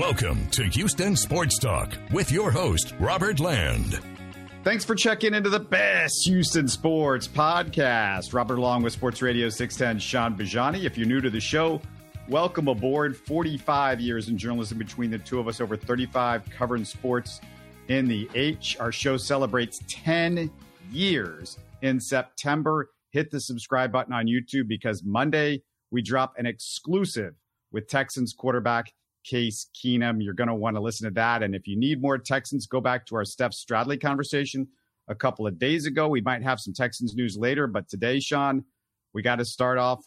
Welcome to Houston Sports Talk with your host, Robert Land. Thanks for checking into the best Houston sports podcast. Robert Land with Sports Radio 610, Shaun Bijani. If you're new to the show, welcome aboard. 45 years in journalism between the two of us, over 35 covering sports in the H. Our show celebrates 10 years in September. Hit the subscribe button on YouTube because Monday we drop an exclusive with Texans quarterback Case Keenum. You're going to want to listen to that. And if you need more Texans, go back to our Steph Stradley conversation a couple of days ago. We might have some Texans news later, but today, Shaun, we got to start off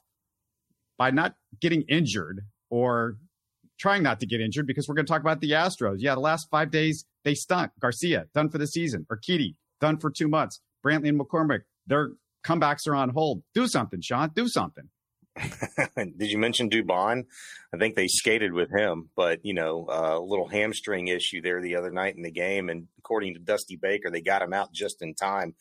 by not getting injured or trying not to get injured because we're going to talk about the Astros. Yeah, the last five days, they stunk. Garcia, done for the season. Urquidy, done for two months. Brantley and McCormick, their comebacks are on hold. Do something, Shaun. Do something. Did you mention Dubon? I think they skated with him, but you know, a uh, little hamstring issue there the other night in the game, and according to Dusty Baker, they got him out just in time.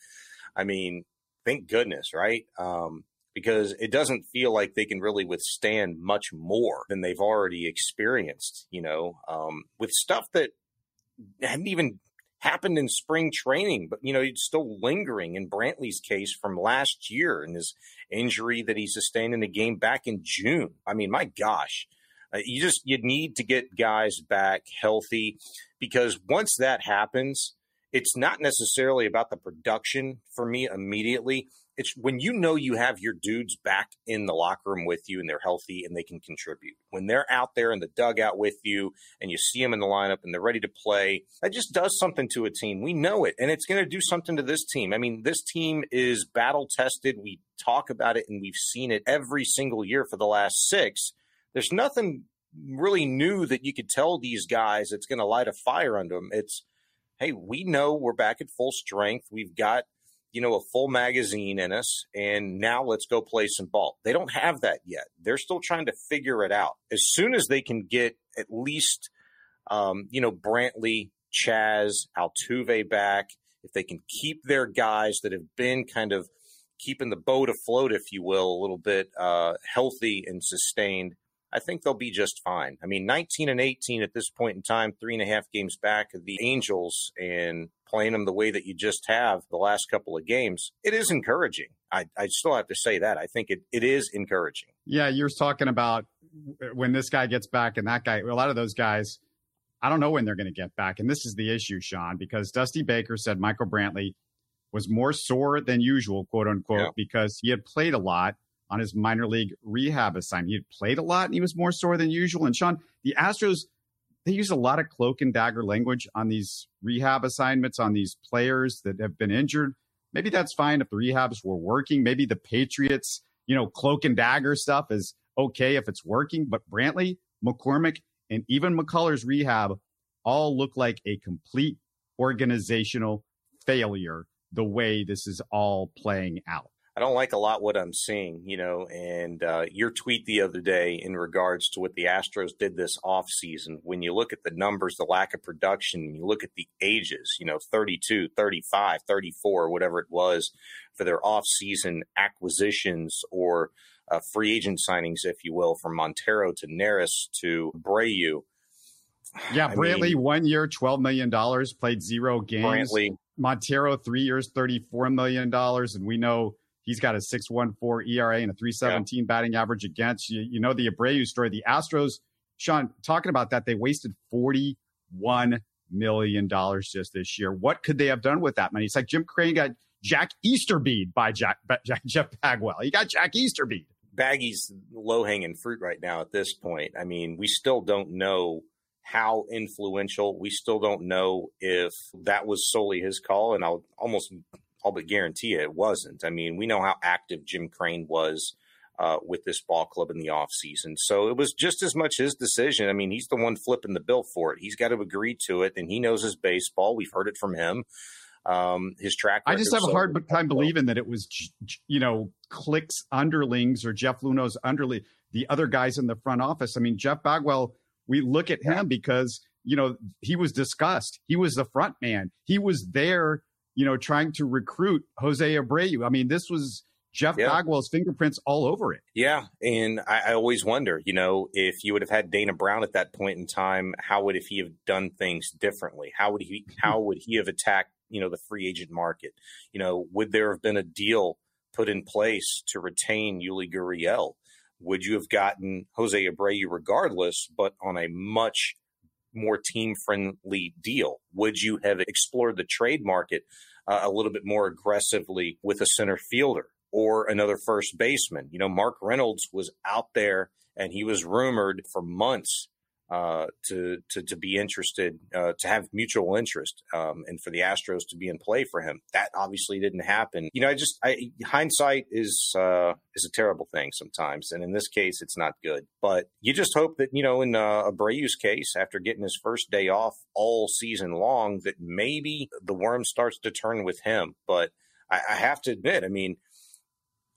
I mean, thank goodness, right? Um, because it doesn't feel like they can really withstand much more than they've already experienced. You know, um, with stuff that hadn't even happened in spring training, but you know, it's still lingering in Brantley's case from last year and his injury that he sustained in the game back in June. I mean, my gosh, uh, you just you need to get guys back healthy because once that happens, it's not necessarily about the production for me immediately it's when you know you have your dudes back in the locker room with you and they're healthy and they can contribute. When they're out there in the dugout with you and you see them in the lineup and they're ready to play, that just does something to a team. We know it, and it's going to do something to this team. I mean, this team is battle tested. We talk about it and we've seen it every single year for the last six. There's nothing really new that you could tell these guys that's going to light a fire under them. It's, hey, we know we're back at full strength. We've got you know, a full magazine in us, and now let's go play some ball. They don't have that yet. They're still trying to figure it out. As soon as they can get at least, um, you know, Brantley, Chaz, Altuve back, if they can keep their guys that have been kind of keeping the boat afloat, if you will, a little bit uh, healthy and sustained, I think they'll be just fine. I mean, 19 and 18 at this point in time, three and a half games back of the Angels, and playing them the way that you just have the last couple of games, it is encouraging. I, I still have to say that. I think it, it is encouraging. Yeah, you're talking about when this guy gets back and that guy, a lot of those guys, I don't know when they're going to get back. And this is the issue, Shaun, because Dusty Baker said Michael Brantley was more sore than usual, quote unquote, yeah. because he had played a lot on his minor league rehab assignment. He played a lot and he was more sore than usual. And Shaun, the Astros they use a lot of cloak and dagger language on these rehab assignments on these players that have been injured. Maybe that's fine if the rehabs were working. Maybe the Patriots, you know, cloak and dagger stuff is okay if it's working. But Brantley, McCormick, and even McCullers' rehab all look like a complete organizational failure the way this is all playing out. I don't like a lot what I'm seeing, you know, and uh, your tweet the other day in regards to what the Astros did this offseason, when you look at the numbers, the lack of production, you look at the ages, you know, 32, 35, 34, whatever it was for their offseason acquisitions or uh, free agent signings, if you will, from Montero to Neris to Abreu. Yeah, I mean, one year, $12 million, played zero games. Brantley. Montero, three years, $34 million. And we know He's got a 6.14 ERA and a 317 yeah. batting average against. You, you know the Abreu story. The Astros, Shaun, talking about that, they wasted 41 million dollars just this year. What could they have done with that money? It's like Jim Crane got Jack Easterby'd by Jack, Jack Jeff Bagwell. He got Jack Easterby'd. Baggy's low hanging fruit right now at this point. I mean, we still don't know how influential. We still don't know if that was solely his call. And I'll almost I'll but guarantee it wasn't. I mean, we know how active Jim Crane was uh, with this ball club in the offseason. So it was just as much his decision. I mean, he's the one flipping the bill for it. He's got to agree to it, and he knows his baseball. We've heard it from him. Um, his track. I just have so a hard time believing that it was, you know, Click's underlings or Jeff Luhnow's underling, the other guys in the front office. I mean, Jeff Bagwell, we look at him because, you know, he was discussed. He was the front man. He was there you know, trying to recruit Jose Abreu. I mean, this was Jeff yeah. Bagwell's fingerprints all over it. Yeah, and I, I, always wonder, you know, if you would have had Dana Brown at that point in time, how would if he have done things differently? How would he how would he have attacked, you know, the free agent market? You know, would there have been a deal put in place to retain Yuli Gurriel? Would you have gotten Jose Abreu regardless, but on a much more team friendly deal? Would you have explored the trade market uh, a little bit more aggressively with a center fielder or another first baseman? You know, Mark Reynolds was out there and he was rumored for months uh, to, to to be interested, uh, to have mutual interest, um, and for the Astros to be in play for him. That obviously didn't happen. You know, I just I, hindsight is uh, is a terrible thing sometimes, and in this case, it's not good. But you just hope that you know, in uh, Abreu's case, after getting his first day off all season long, that maybe the worm starts to turn with him. But I, I have to admit, I mean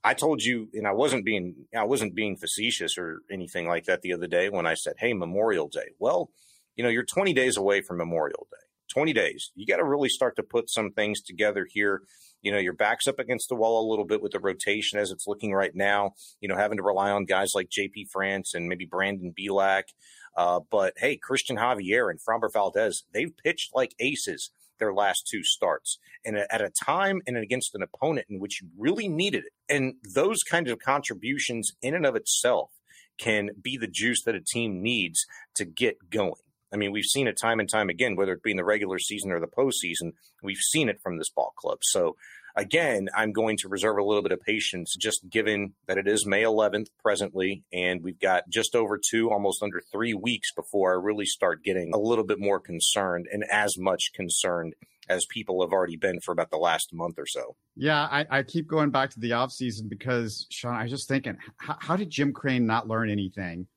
I told you, and I wasn't being I wasn't being facetious or anything like that the other day when I said, "Hey, Memorial Day." Well, you know, you're 20 days away from Memorial Day. 20 days. You got to really start to put some things together here. You know, your back's up against the wall a little bit with the rotation as it's looking right now. You know, having to rely on guys like JP France and maybe Brandon Bielak. Uh, but hey, Christian Javier and Framber Valdez, they've pitched like aces their last two starts and at a time and against an opponent in which you really needed it. And those kinds of contributions in and of itself can be the juice that a team needs to get going. I mean, we've seen it time and time again, whether it be in the regular season or the postseason. We've seen it from this ball club. So Again, I'm going to reserve a little bit of patience, just given that it is May 11th presently, and we've got just over two, almost under three weeks before I really start getting a little bit more concerned and as much concerned as people have already been for about the last month or so. Yeah, I, I keep going back to the offseason because, Shaun, I was just thinking, how, how, did Jim Crane not learn anything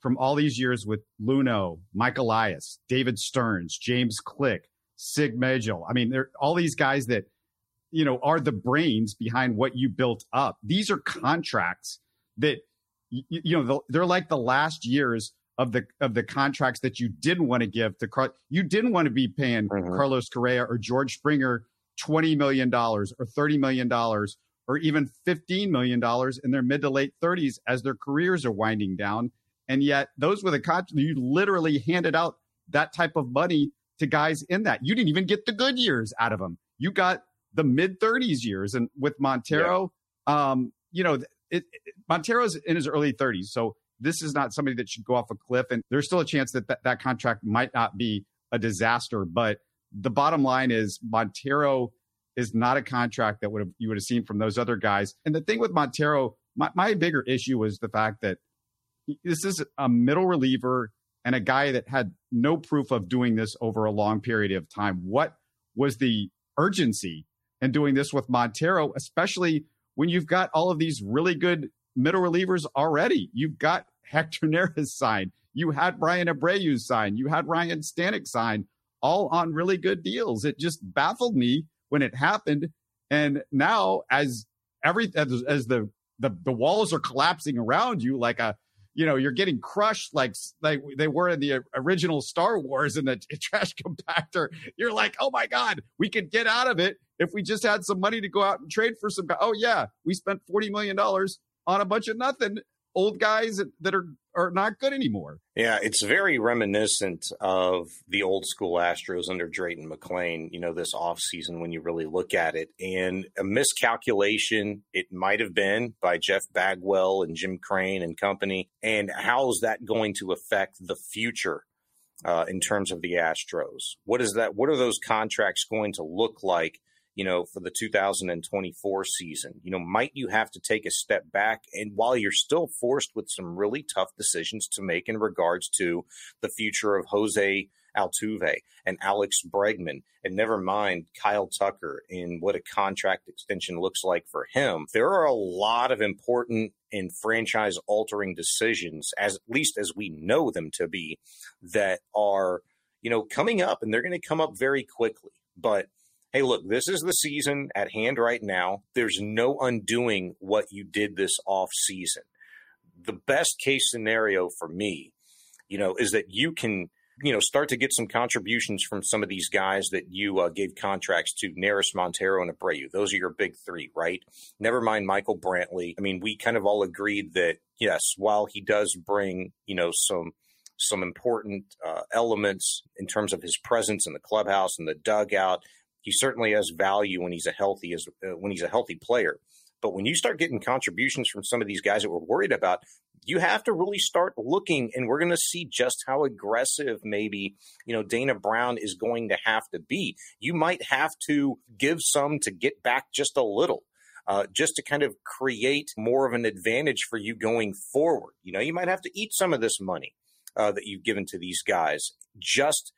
from all these years with Luhnow, Mike Elias, David Stearns, James Click, Sig Mejdal? I mean, all these guys that – you know, are the brains behind what you built up. These are contracts that, you, you know, they're like the last years of the of the contracts that you didn't want to give to Car- you didn't want to be paying mm-hmm. Carlos Correa or George Springer twenty million dollars or thirty million dollars or even fifteen million dollars in their mid to late thirties as their careers are winding down. And yet, those were the contracts you literally handed out that type of money to guys in that. You didn't even get the good years out of them. You got the mid 30s years. And with Montero, yeah. um, you know, it, it, Montero's in his early 30s. So this is not somebody that should go off a cliff. And there's still a chance that that, that contract might not be a disaster. But the bottom line is Montero is not a contract that would have you would have seen from those other guys. And the thing with Montero, my, my bigger issue was the fact that this is a middle reliever and a guy that had no proof of doing this over a long period of time. What was the urgency and doing this with Montero, especially when you've got all of these really good middle relievers already. You've got Hector Neris signed. You had Bryan Abreu signed. You had Ryan Stanek signed, all on really good deals. It just baffled me when it happened. And now, as every as, as the, the the walls are collapsing around you like a you know you're getting crushed like like they were in the original Star Wars in the trash compactor. You're like, oh my god, we could get out of it if we just had some money to go out and trade for some. Oh yeah, we spent forty million dollars on a bunch of nothing. Old guys that are are not good anymore. Yeah, it's very reminiscent of the old school Astros under Drayton McLane, you know, this offseason when you really look at it. And a miscalculation, it might have been by Jeff Bagwell and Jim Crane and company. And how is that going to affect the future uh, in terms of the Astros? What is that? What are those contracts going to look like you know, for the 2024 season? You know, might you have to take a step back and while you're still forced with some really tough decisions to make in regards to the future of Jose Altuve and Alex Bregman, and never mind Kyle Tucker and what a contract extension looks like for him. There are a lot of important and franchise altering decisions, as at least as we know them to be, that are, you know, coming up and they're going to come up very quickly. But hey, look, this is the season at hand right now. There's no undoing what you did this off season. The best case scenario for me, you know, is that you can you know, start to get some contributions from some of these guys that you uh, gave contracts to, Neris, Montero, and Abreu. Those are your big three, right? Never mind Michael Brantley. I mean, we kind of all agreed that yes, while he does bring, you know, some some important uh, elements in terms of his presence in the clubhouse and the dugout, he certainly has value when he's a healthy as uh, when he's a healthy player. But when you start getting contributions from some of these guys that we're worried about, you have to really start looking and we're going to see just how aggressive maybe you know dana brown is going to have to be you might have to give some to get back just a little uh, just to kind of create more of an advantage for you going forward you know you might have to eat some of this money uh, that you've given to these guys just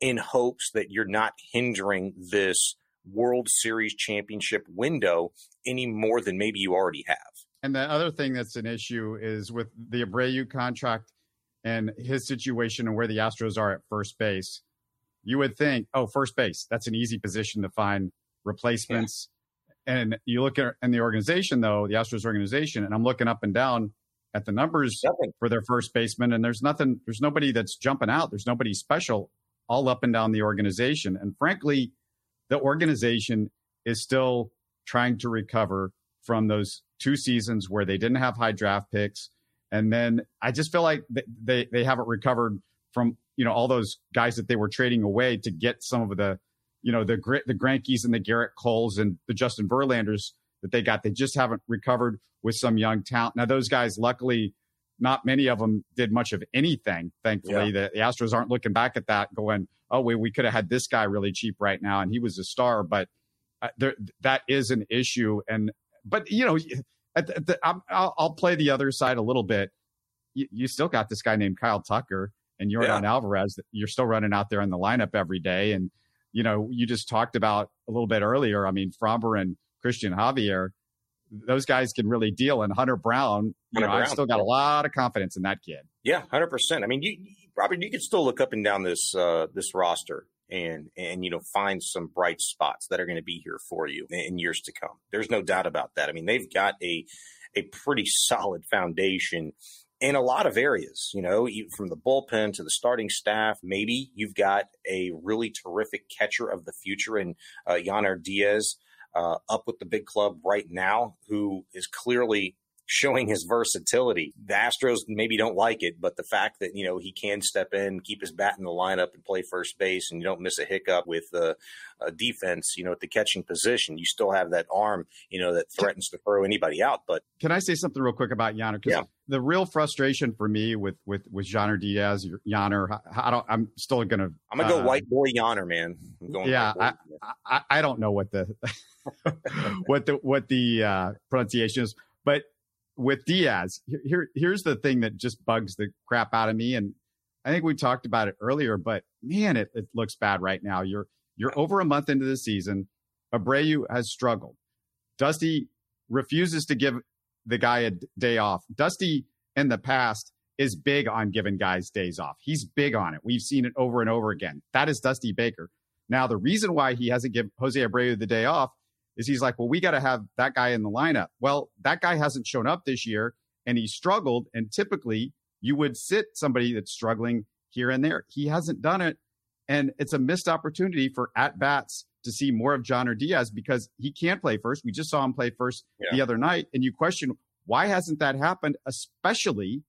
in hopes that you're not hindering this world series championship window any more than maybe you already have and the other thing that's an issue is with the Abreu contract and his situation and where the Astros are at first base. You would think, oh, first base, that's an easy position to find replacements. Yeah. And you look at in the organization, though, the Astros organization, and I'm looking up and down at the numbers nothing. for their first baseman, and there's nothing, there's nobody that's jumping out. There's nobody special all up and down the organization. And frankly, the organization is still trying to recover from those two seasons where they didn't have high draft picks. And then I just feel like they, they haven't recovered from, you know, all those guys that they were trading away to get some of the, you know, the the Greinkes and the Gerrit Coles and the Justin Verlanders that they got. They just haven't recovered with some young talent. Now, those guys, luckily, not many of them did much of anything. Thankfully, yeah. the, the, Astros aren't looking back at that going, oh, we, we could have had this guy really cheap right now. And he was a star, but uh, there, that is an issue. And but you know, at the, at the, I'll, I'll, play the other side a little bit. You, you, still got this guy named Kyle Tucker and Yordan yeah. Alvarez. You're still running out there in the lineup every day, and you know, you just talked about a little bit earlier. I mean, Framber and Christian Javier, those guys can really deal. And Hunter Brown, you Hunter know, Brown. I've still got a lot of confidence in that kid. Yeah, hundred percent. I mean, you, Robert, you can still look up and down this uh, this roster and and you know find some bright spots that are going to be here for you in years to come. There's no doubt about that. I mean, they've got a a pretty solid foundation in a lot of areas, you know, from the bullpen to the starting staff. Maybe you've got a really terrific catcher of the future in uh, Yainer Diaz uh, up with the big club right now, who is clearly showing his versatility. The Astros maybe don't like it, but the fact that, you know, he can step in, keep his bat in the lineup and play first base and you don't miss a hiccup with the uh, defense, you know, at the catching position, you still have that arm, you know, that threatens to throw anybody out. But can I say something real quick about? Because yeah. the real frustration for me with, with, with Yainer Diaz, Yainer, I don't, I'm still going to, I'm going to uh, go white boy Yainer, man. I'm going yeah. I, I, I don't know what the, what the, what the uh, pronunciation is, but with Diaz, here here's the thing that just bugs the crap out of me, and I think we talked about it earlier, but man, it, it looks bad right now. You're you're over a month into the season. Abreu has struggled. Dusty refuses to give the guy a day off. Dusty in the past is big on giving guys days off. He's big on it. We've seen it over and over again. That is Dusty Baker. Now, the reason why he hasn't given Jose Abreu the day off is he's like, well, we got to have that guy in the lineup. Well, that guy hasn't shown up this year and he struggled. And typically you would sit somebody that's struggling here and there. He hasn't done it. And it's a missed opportunity for at bats to see more of Yainer Diaz because he can't play first. We just saw him play first yeah. the other night. And you question why hasn't that happened, especially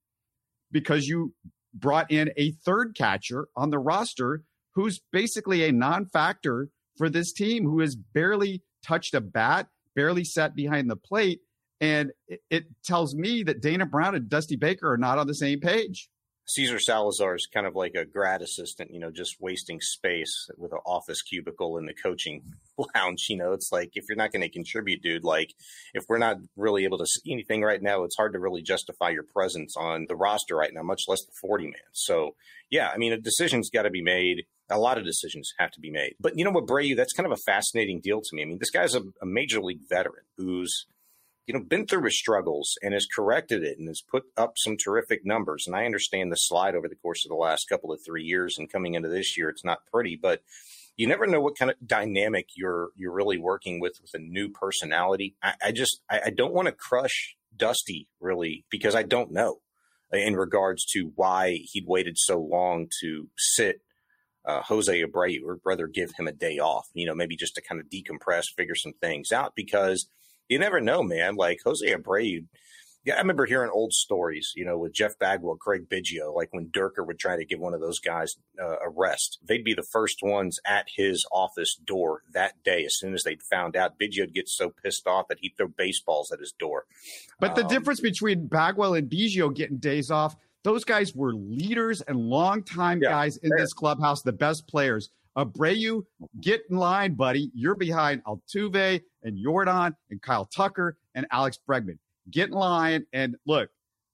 because you brought in a third catcher on the roster who's basically a non factor for this team, who has barely touched a bat, barely sat behind the plate. And it, it tells me that Dana Brown and Dusty Baker are not on the same page. Cesar Salazar is kind of like a grad assistant, you know, just wasting space with an office cubicle in the coaching lounge. You know, it's like if you're not going to contribute, dude, like if we're not really able to see anything right now, it's hard to really justify your presence on the roster right now, much less the 40 man. So, yeah, I mean, a decision's got to be made. A lot of decisions have to be made. But you know what, Bray, that's kind of a fascinating deal to me. I mean, this guy's a, a major league veteran who's you know, been through his struggles and has corrected it and has put up some terrific numbers. And I understand the slide over the course of the last couple of three years and coming into this year, it's not pretty, but you never know what kind of dynamic you're you're really working with with a new personality. I, I just I, I don't want to crush Dusty really because I don't know. in regards to why he'd waited so long to sit uh, Jose Abreu or rather give him a day off, you know, maybe just to kind of decompress, figure some things out because you never know, man. Like Jose Abreu, yeah, I remember hearing old stories, you know, with Jeff Bagwell, Craig Biggio, like when Dierker would try to give one of those guys uh, a rest, they'd be the first ones at his office door that day. As soon as they'd found out, Biggio'd get so pissed off that he'd throw baseballs at his door. But the um, difference between Bagwell and Biggio getting days off, those guys were leaders and longtime yeah, guys in fair. this clubhouse, the best players. Abreu, get in line, buddy. You're behind Altuve and Yordan and Kyle Tucker and Alex Bregman get in line and look,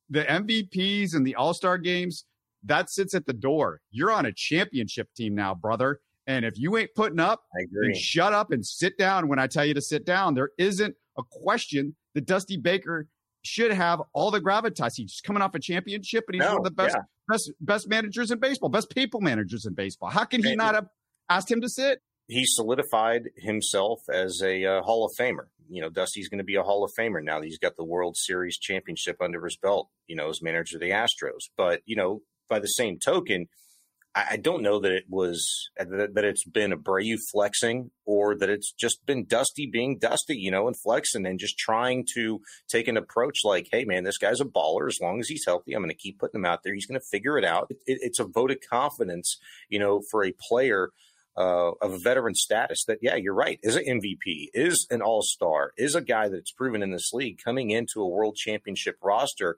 the MVPs and the All Star games, that sits at the door. You're on a championship team now, brother. And if you ain't putting up, then shut up and sit down when I tell you to sit down. There isn't a question that Dusty Baker should have all the gravitas. He's coming off a championship and he's no, one of the best, yeah. best, best managers in baseball, best people managers in baseball. How can he not have asked him to sit? He solidified himself as a uh, Hall of Famer you know, Dusty's going to be a Hall of Famer now that he's got the World Series championship under his belt, you know, as manager of the Astros. But, you know, by the same token, I, I don't know that it was that, that it's been a Abreu flexing or that it's just been Dusty being Dusty, you know, and flexing and just trying to take an approach like, hey, man, this guy's a baller. As long as he's healthy, I'm going to keep putting him out there. He's going to figure it out. It, it, it's a vote of confidence, you know, for a player – uh, of a veteran status that, yeah, you're right, is an MVP, is an all star, is a guy that's proven in this league coming into a world championship roster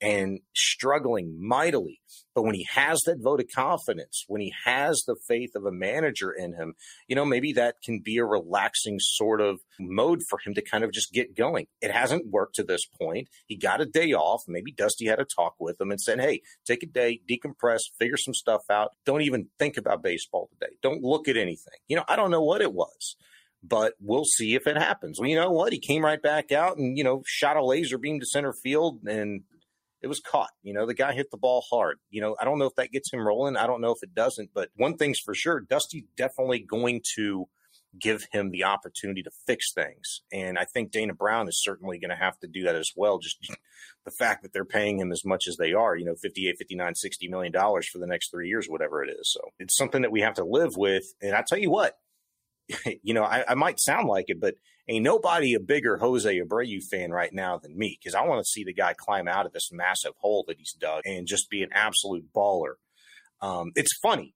and struggling mightily. But when he has that vote of confidence, when he has the faith of a manager in him, you know, maybe that can be a relaxing sort of mode for him to kind of just get going. It hasn't worked to this point. He got a day off. Maybe Dusty had a talk with him and said, Hey, take a day, decompress, figure some stuff out. Don't even think about baseball today. Don't look at anything. You know, I don't know what it was but we'll see if it happens. Well, you know what? He came right back out and, you know, shot a laser beam to center field and it was caught. You know, the guy hit the ball hard. You know, I don't know if that gets him rolling. I don't know if it doesn't, but one thing's for sure, Dusty's definitely going to give him the opportunity to fix things. And I think Dana Brown is certainly going to have to do that as well. Just the fact that they're paying him as much as they are, you know, 58, 59, 60 million dollars for the next three years, whatever it is. So it's something that we have to live with. And I tell you what, you know, I, I might sound like it, but ain't nobody a bigger Jose Abreu fan right now than me because I want to see the guy climb out of this massive hole that he's dug and just be an absolute baller. Um, it's funny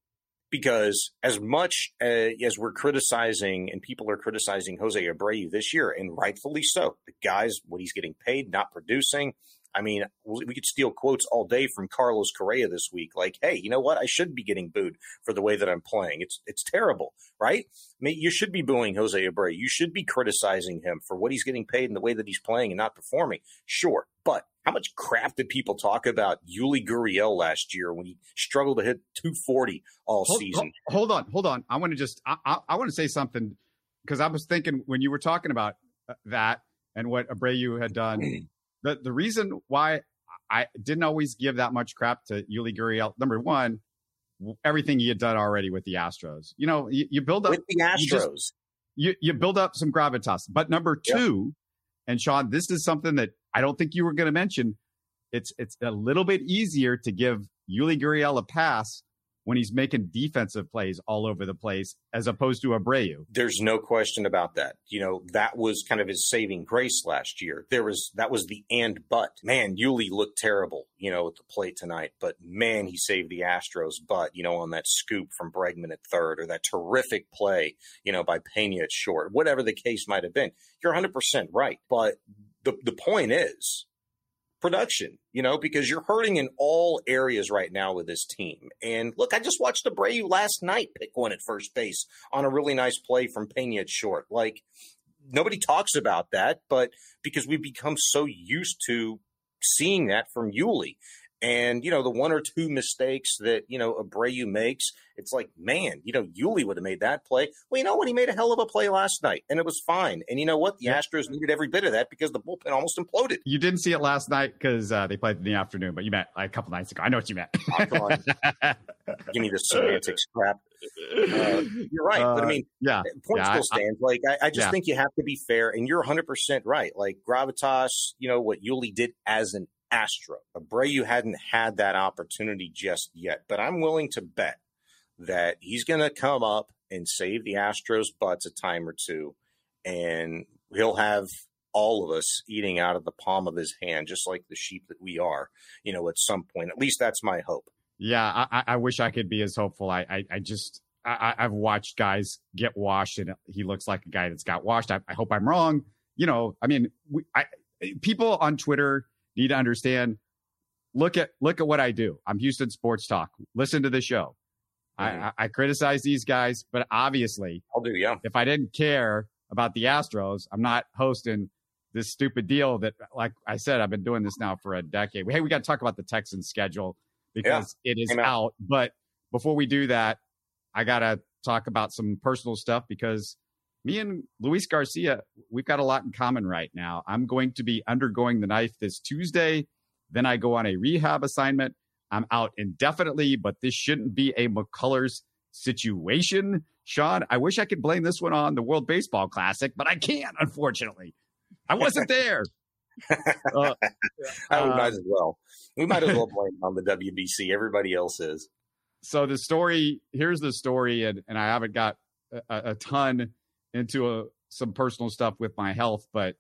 because as much uh, as we're criticizing and people are criticizing Jose Abreu this year, and rightfully so, the guy's what he's getting paid, not producing, I mean, we could steal quotes all day from Carlos Correa this week. Like, hey, you know what? I should be getting booed for the way that I'm playing. It's it's terrible, right? I mean, you should be booing Jose Abreu. You should be criticizing him for what he's getting paid and the way that he's playing and not performing. Sure, but how much crap did people talk about Yuli Gurriel last year when he struggled to hit 240 all hold, season? Hold, hold, on, hold on. I want to just I, I, I want to say something because I was thinking when you were talking about uh, that and what Abreu had done the the reason why I didn't always give that much crap to Yuli Gurriel, number one, everything he had done already with the Astros. You know, you, you build up with the Astros. You, just, you, you build up some gravitas. But number two, and Shaun, this is something that I don't think you were going to mention. It's it's a little bit easier to give Yuli Gurriel a pass when he's making defensive plays all over the place as opposed to Abreu. There's no question about that. You know, that was kind of his saving grace last year. There was that was the and but. Man, Yuli looked terrible, you know, at the plate tonight, but man, he saved the Astros butt, you know, on that scoop from Bregman at third or that terrific play, you know, by Pena at short. Whatever the case might have been. You're 100% right. But the the point is production, you know, because you're hurting in all areas right now with this team. And look, I just watched Abreu last night pick one at first base on a really nice play from Pena at short. Like nobody talks about that, but because we've become so used to seeing that from Yuli. And, you know, the one or two mistakes that, you know, Abreu makes, it's like, man, you know, Yuli would have made that play. Well, you know what? He made a hell of a play last night, and it was fine. And you know what? The yeah. Astros needed every bit of that because the bullpen almost imploded. You didn't see it last night because uh, they played in the afternoon, but you met like, a couple nights ago. I know what you meant. Give me the semantics crap. Uh, you're right. Uh, but I uh, mean, yeah, point yeah, still stands. I, like, I, I just yeah. think you have to be fair, and you're 100% right. Like, gravitas, you know, what Yuli did as an Astro. Abreu hadn't had that opportunity just yet, but I'm willing to bet that he's going to come up and save the Astros' butts a time or two, and he'll have all of us eating out of the palm of his hand, just like the sheep that we are, you know, at some point. At least that's my hope. Yeah, I, I wish I could be as hopeful. I, I, I just, I, have watched guys get washed, and he looks like a guy that's got washed. I, I hope I'm wrong. You know, I mean, we, I, people on Twitter need to understand. Look at look at what I do. I'm Houston Sports Talk. Listen to the show. Mm-hmm. I, I criticize these guys, but obviously, I'll do. Yeah. If I didn't care about the Astros, I'm not hosting this stupid deal that, like I said, I've been doing this now for a decade. Hey, we got to talk about the Texans schedule because yeah. it is out. But before we do that, I got to talk about some personal stuff because me and Luis Garcia, we've got a lot in common right now. I'm going to be undergoing the knife this Tuesday. Then I go on a rehab assignment. I'm out indefinitely, but this shouldn't be a McCullers situation. Shaun, I wish I could blame this one on the World Baseball Classic, but I can't, unfortunately. I wasn't there. uh, uh, we might as well. We might as well blame on the WBC. Everybody else is. So the story here's the story, and, and I haven't got a, a ton into a, some personal stuff with my health, but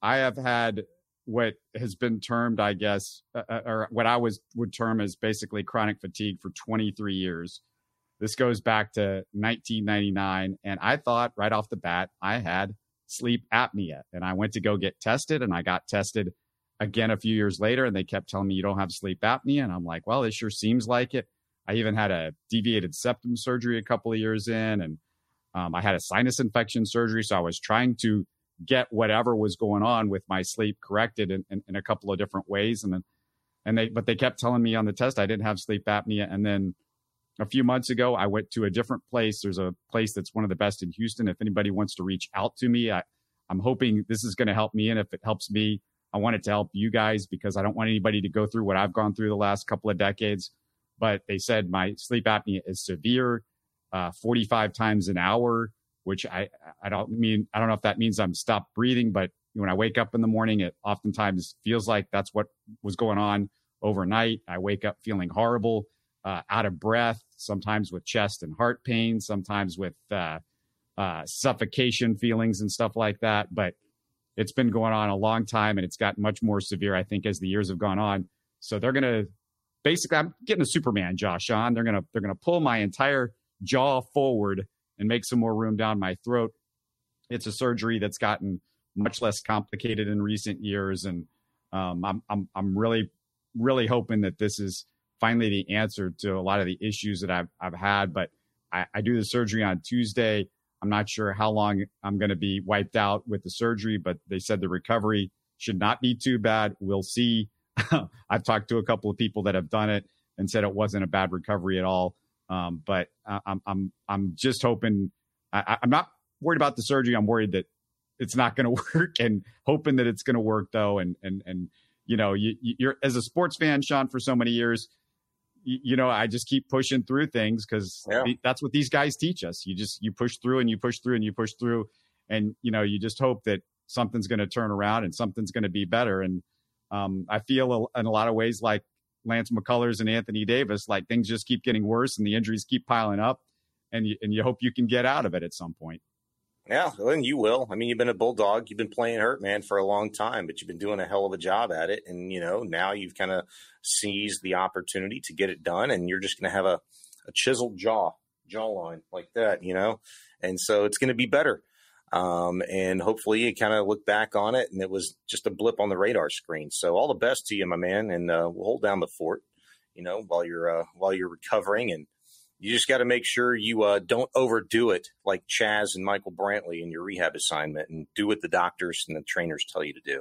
I have had what has been termed, I guess, uh, uh or what I was would term as basically chronic fatigue for 23 years. This goes back to 1999, and I thought right off the bat I had sleep apnea. And I went to go get tested and I got tested again a few years later and they kept telling me you don't have sleep apnea. And I'm like, well, it sure seems like it. I even had a deviated septum surgery a couple of years in and um, I had a sinus infection surgery. So I was trying to get whatever was going on with my sleep corrected in, in, in a couple of different ways. And then, and they, but they kept telling me on the test I didn't have sleep apnea. And then a few months ago, I went to a different place. There's a place that's one of the best in Houston. If anybody wants to reach out to me, I, I'm hoping this is going to help me. And if it helps me, I want it to help you guys because I don't want anybody to go through what I've gone through the last couple of decades. But they said my sleep apnea is severe, uh, 45 times an hour, which I, I don't mean, I don't know if that means I'm stopped breathing, but when I wake up in the morning, it oftentimes feels like that's what was going on overnight. I wake up feeling horrible uh, out of breath, sometimes with chest and heart pain, sometimes with uh, uh, suffocation feelings and stuff like that. But it's been going on a long time and it's gotten much more severe, I think, as the years have gone on. So they're going to basically, I'm getting a Superman Josh, on. They're going to, they're going to pull my entire jaw forward and make some more room down my throat. It's a surgery that's gotten much less complicated in recent years. And um, I'm, I'm, I'm really, really hoping that this is finally the answer to a lot of the issues that I've, I've had. But I, I do the surgery on Tuesday. I'm not sure how long I'm going to be wiped out with the surgery, but they said the recovery should not be too bad. We'll see. I've talked to a couple of people that have done it and said it wasn't a bad recovery at all. Um, but I'm, I'm, I'm just hoping, I, I'm not worried about the surgery. I'm worried that it's not going to work and hoping that it's going to work though. And, and, and, you know, you, you're as a sports fan, Shaun, for so many years, you know, I just keep pushing through things because yeah. that's what these guys teach us. You just you push through and you push through and you push through, and you know, you just hope that something's going to turn around and something's going to be better. And um, I feel in a lot of ways like Lance McCullers and Anthony Davis, like things just keep getting worse and the injuries keep piling up, and you, and you hope you can get out of it at some point. Yeah, and you will. I mean, you've been a bulldog. You've been playing hurt, man, for a long time, but you've been doing a hell of a job at it. And you know, now you've kind of seized the opportunity to get it done, and you're just going to have a, a chiseled jaw, jawline like that, you know. And so it's going to be better. Um, and hopefully you kind of look back on it, and it was just a blip on the radar screen. So all the best to you, my man, and uh, we'll hold down the fort, you know, while you're uh, while you're recovering and you just got to make sure you uh, don't overdo it like Chaz and Michael Brantley in your rehab assignment and do what the doctors and the trainers tell you to do.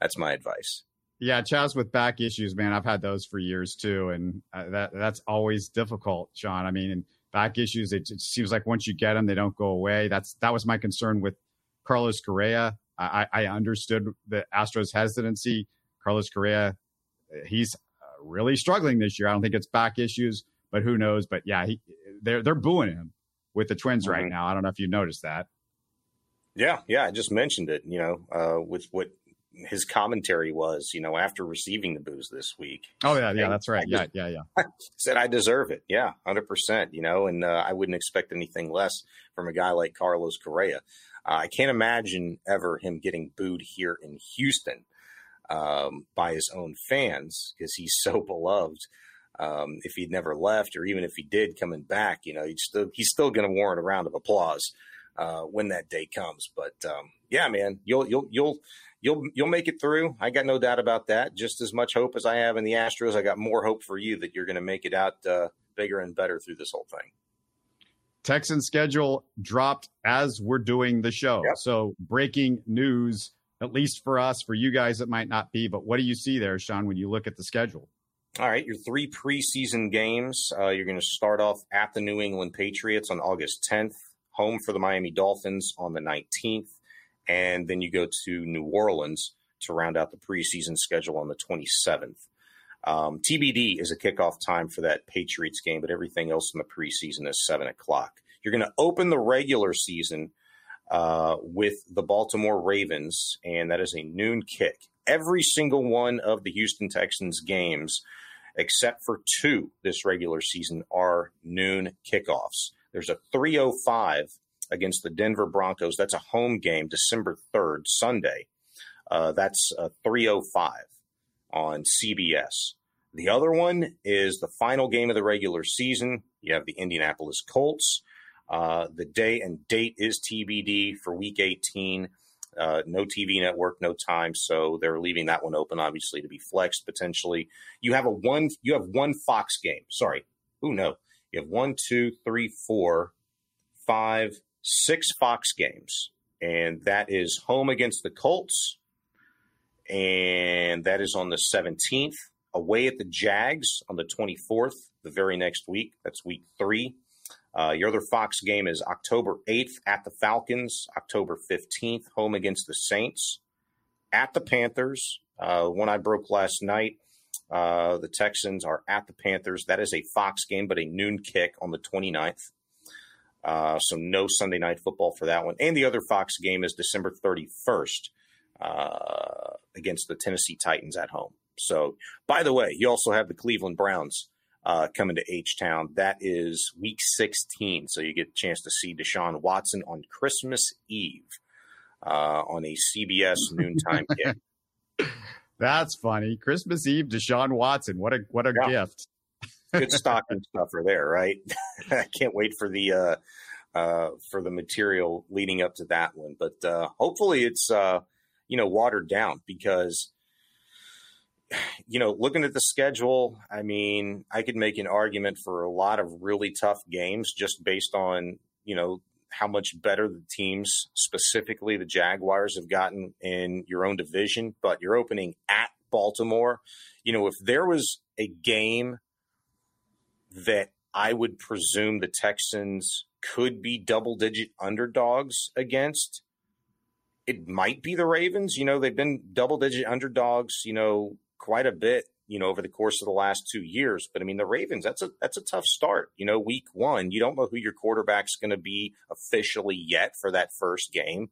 That's my advice. Yeah, Chaz with back issues, man. I've had those for years too, and uh, that that's always difficult, Shaun. I mean, back issues, it, it, seems like once you get them, they don't go away. That's that was my concern with Carlos Correa. I, I understood the Astros' hesitancy. Carlos Correa, he's uh, really struggling this year. I don't think it's back issues but who knows? But yeah, he, they're they're booing him with the Twins mm-hmm. right now. I don't know if you noticed that. Yeah, yeah, I just mentioned it. You know, uh, with what his commentary was, you know, after receiving the booze this week. Oh yeah, yeah, that's right. yeah, yeah, yeah. said I deserve it. Yeah, hundred percent. You know, and uh, I wouldn't expect anything less from a guy like Carlos Correa. Uh, I can't imagine ever him getting booed here in Houston um, by his own fans because he's so beloved. Um, if he'd never left, or even if he did coming back, you know, he's still he's still going to warrant a round of applause uh, when that day comes. But um, yeah, man, you'll you'll you'll you'll you'll make it through. I got no doubt about that. Just as much hope as I have in the Astros, I got more hope for you that you're going to make it out uh, bigger and better through this whole thing. Texan schedule dropped as we're doing the show. Yep. So breaking news, at least for us, for you guys, it might not be. But what do you see there, Shaun, when you look at the schedule? All right, your three preseason games. Uh, you're going to start off at the New England Patriots on August 10th, home for the Miami Dolphins on the 19th, and then you go to New Orleans to round out the preseason schedule on the 27th. Um, TBD is a kickoff time for that Patriots game, but everything else in the preseason is seven o'clock. You're going to open the regular season uh, with the Baltimore Ravens, and that is a noon kick. Every single one of the Houston Texans games, except for two this regular season, are noon kickoffs. There's a 305 against the Denver Broncos. That's a home game, December 3rd, Sunday. Uh, that's a 305 on CBS. The other one is the final game of the regular season. You have the Indianapolis Colts. Uh, the day and date is TBD for week 18. Uh, no TV network, no time, so they're leaving that one open, obviously, to be flexed potentially. You have a one, you have one Fox game. Sorry, who no, you have one, two, three, four, five, six Fox games, and that is home against the Colts, and that is on the 17th. Away at the Jags on the 24th, the very next week. That's week three. Uh, your other Fox game is October 8th at the Falcons, October 15th, home against the Saints, at the Panthers. Uh, one I broke last night. Uh, the Texans are at the Panthers. That is a Fox game, but a noon kick on the 29th. Uh, so no Sunday night football for that one. And the other Fox game is December 31st uh, against the Tennessee Titans at home. So, by the way, you also have the Cleveland Browns uh, coming to H Town. That is week 16. So you get a chance to see Deshaun Watson on Christmas Eve uh, on a CBS noontime kick. That's funny. Christmas Eve, Deshaun Watson. What a what a yeah. gift good stocking stuffer there, right? I can't wait for the uh, uh, for the material leading up to that one, but uh, hopefully it's uh, you know watered down because you know looking at the schedule, I mean, I could make an argument for a lot of really tough games just based on you know how much better the teams, specifically the Jaguars, have gotten in your own division. But you're opening at Baltimore. You know, if there was a game that I would presume the Texans could be double digit underdogs against. It might be the Ravens. You know, they've been double digit underdogs, you know, quite a bit, you know, over the course of the last two years. But I mean, the Ravens, that's a that's a tough start. You know, week one, you don't know who your quarterback's going to be officially yet for that first game.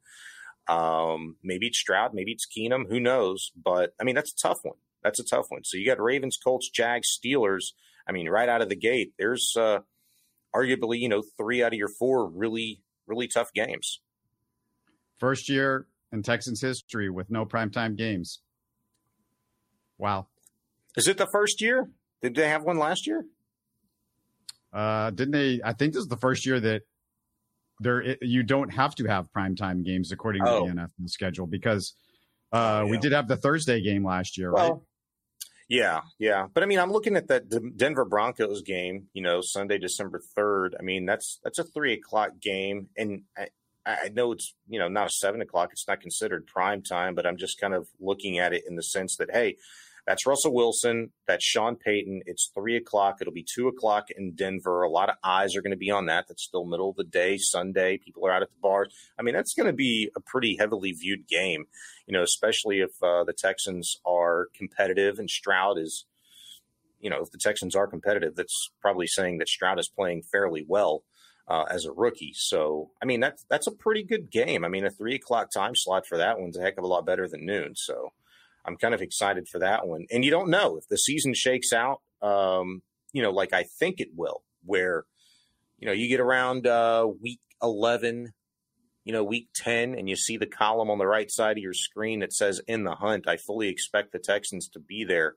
Um, maybe it's Stroud, maybe it's Keenum, who knows? But I mean, that's a tough one. That's a tough one. So you got Ravens, Colts, Jags, Steelers I mean, right out of the gate, there's uh, arguably, you know, three out of your four really, really tough games. First year in Texans history with no primetime games. Wow. Is it the first year? Did they have one last year? Uh, didn't they? I think this is the first year that there you don't have to have primetime games according oh. to the NFL schedule because uh, oh, yeah. we did have the Thursday game last year, well, right? Yeah, yeah, but I mean, I'm looking at that Denver Broncos game. You know, Sunday, December third. I mean, that's that's a three o'clock game, and I, I know it's you know not a seven o'clock. It's not considered prime time, but I'm just kind of looking at it in the sense that hey, that's Russell Wilson. That's Sean Payton. It's three o'clock. It'll be two o'clock in Denver. A lot of eyes are going to be on that. That's still middle of the day, Sunday. People are out at the bars. I mean, that's going to be a pretty heavily viewed game, you know, especially if uh, the Texans are competitive and Stroud is, you know, if the Texans are competitive, that's probably saying that Stroud is playing fairly well. uh, as a rookie. So, I mean, that's that's a pretty good game. I mean, a three o'clock time slot for that one's a heck of a lot better than noon. So, I'm kind of excited for that one. And you don't know if the season shakes out, um, you know, like I think it will, where you know you get around uh, week 11, you know, week 10, and you see the column on the right side of your screen that says "in the hunt." I fully expect the Texans to be there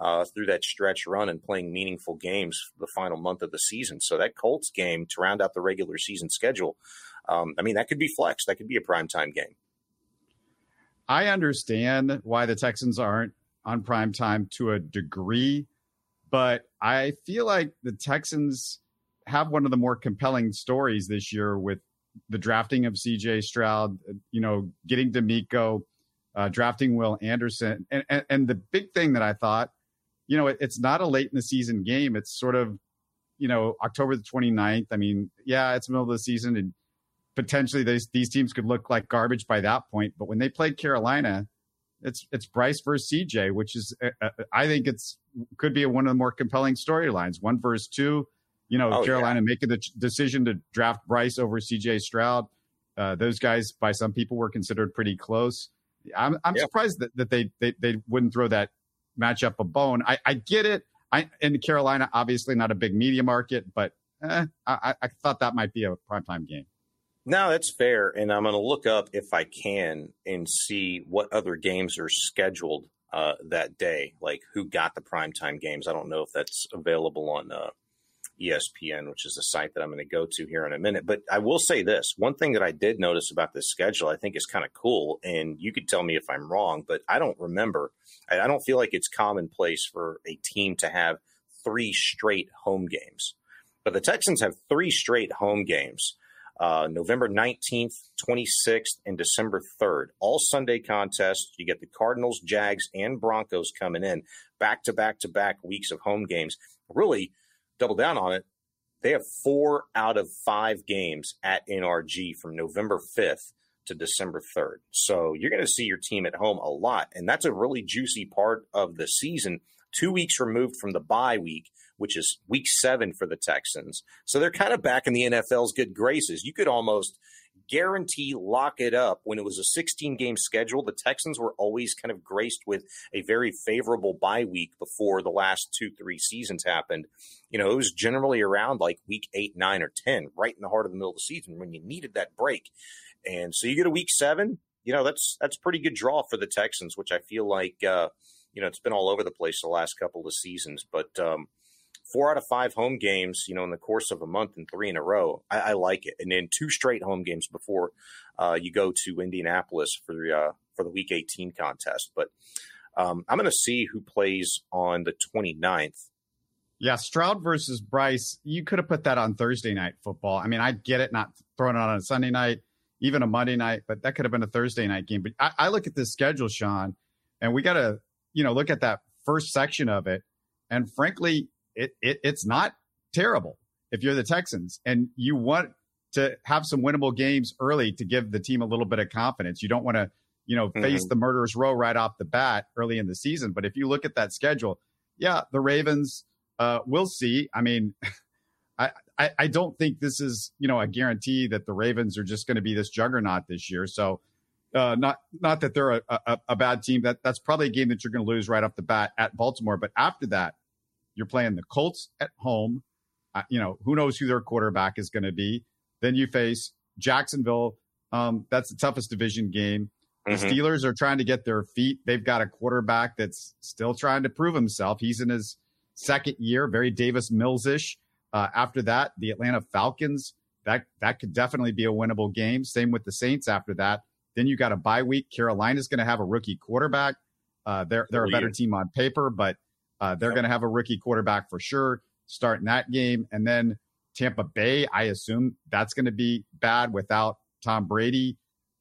uh, through that stretch run and playing meaningful games the final month of the season. So that Colts game to round out the regular season schedule, um, I mean, that could be flex. That could be a primetime game. I understand why the Texans aren't on prime time to a degree, but I feel like the Texans have one of the more compelling stories this year with the drafting of CJ Stroud, you know, getting DeMeco, uh, drafting Will Anderson. And, and, and the big thing that I thought you know, it, it's not a late in the season game. It's sort of, you know, October the 29th. I mean, yeah, it's middle of the season and potentially these, these teams could look like garbage by that point. But when they played Carolina, it's it's Bryce versus CJ, which is uh, uh, I think it's could be one of the more compelling storylines. One versus two, you know, oh, Carolina yeah. making the decision to draft Bryce over CJ Stroud. Uh, those guys, by some people, were considered pretty close. I'm I'm yeah. surprised that, that they, they they wouldn't throw that match up a bone. I, I get it. I in Carolina, obviously not a big media market, but eh, I, I thought that might be a primetime game. No, that's fair. And I'm going to look up if I can and see what other games are scheduled uh, that day, like who got the primetime games. I don't know if that's available on uh, ESPN, which is the site that I'm going to go to here in a minute. But I will say this one thing that I did notice about this schedule, I think is kind of cool. And you could tell me if I'm wrong, but I don't remember. I don't feel like it's commonplace for a team to have three straight home games. But the Texans have three straight home games. Uh, November 19th, 26th, and December 3rd. All Sunday contests. You get the Cardinals, Jags, and Broncos coming in back to back to back weeks of home games. Really, double down on it, they have four out of five games at NRG from November 5th to December 3rd. So you're going to see your team at home a lot. And that's a really juicy part of the season, two weeks removed from the bye week, which is week seven for the Texans. So they're kind of back in the NFL's good graces. You could almost guarantee lock it up. When it was a 16 game schedule, the Texans were always kind of graced with a very favorable bye week before the last two, three seasons happened. You know, it was generally around like week eight, nine, or 10, right in the heart of the middle of the season when you needed that break. And so you get a week seven, you know, that's, that's pretty good draw for the Texans, which I feel like, uh, you know, it's been all over the place the last couple of seasons, but, um, four out of five home games, you know, in the course of a month and three in a row. I, I like it. And then two straight home games before uh, you go to Indianapolis for the uh, for the Week 18 contest. But um, I'm going to see who plays on the 29th. Yeah, Stroud versus Bryce. You could have put that on Thursday night football. I mean, I get it, not throwing it on a Sunday night, even a Monday night, but that could have been a Thursday night game. But I, I look at this schedule, Shaun, and we got to, you know, look at that first section of it. And frankly, it, it it's not terrible if you're the Texans and you want to have some winnable games early to give the team a little bit of confidence. You don't want to, you know, face mm-hmm. the murderer's row right off the bat early in the season. But if you look at that schedule, yeah, the Ravens, uh, we'll see. I mean, I, I, I don't think this is, you know, a guarantee that the Ravens are just going to be this juggernaut this year. So, uh, not not that they're a, a, a bad team. That that's probably a game that you're going to lose right off the bat at Baltimore. But after that, you're playing the Colts at home. Uh, you know, who knows who their quarterback is going to be. Then you face Jacksonville. Um, that's the toughest division game. The mm-hmm. Steelers are trying to get their feet. They've got a quarterback that's still trying to prove himself. He's in his second year, very Davis Mills ish. Uh, after that, the Atlanta Falcons. That that could definitely be a winnable game. Same with the Saints. After that, then you got a bye week. Carolina's going to have a rookie quarterback. Uh, they're they're a better team on paper, but uh, they're going to have a rookie quarterback for sure starting that game. And then Tampa Bay, I assume that's going to be bad without Tom Brady.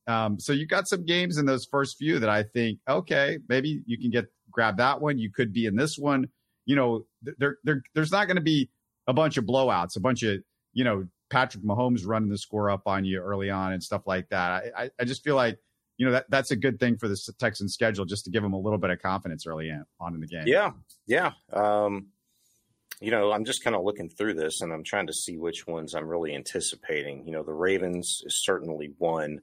Um, so you got some games in those first few that I think, okay, maybe you can get grab that one. You could be in this one. You know, there, there there's not going to be a bunch of blowouts, a bunch of you know Patrick Mahomes running the score up on you early on and stuff like that. I, I, I just feel like you know that that's a good thing for the Texans schedule just to give them a little bit of confidence early in, on in the game. Yeah, yeah. Um, you know, I'm just kind of looking through this and I'm trying to see which ones I'm really anticipating. You know, the Ravens is certainly one.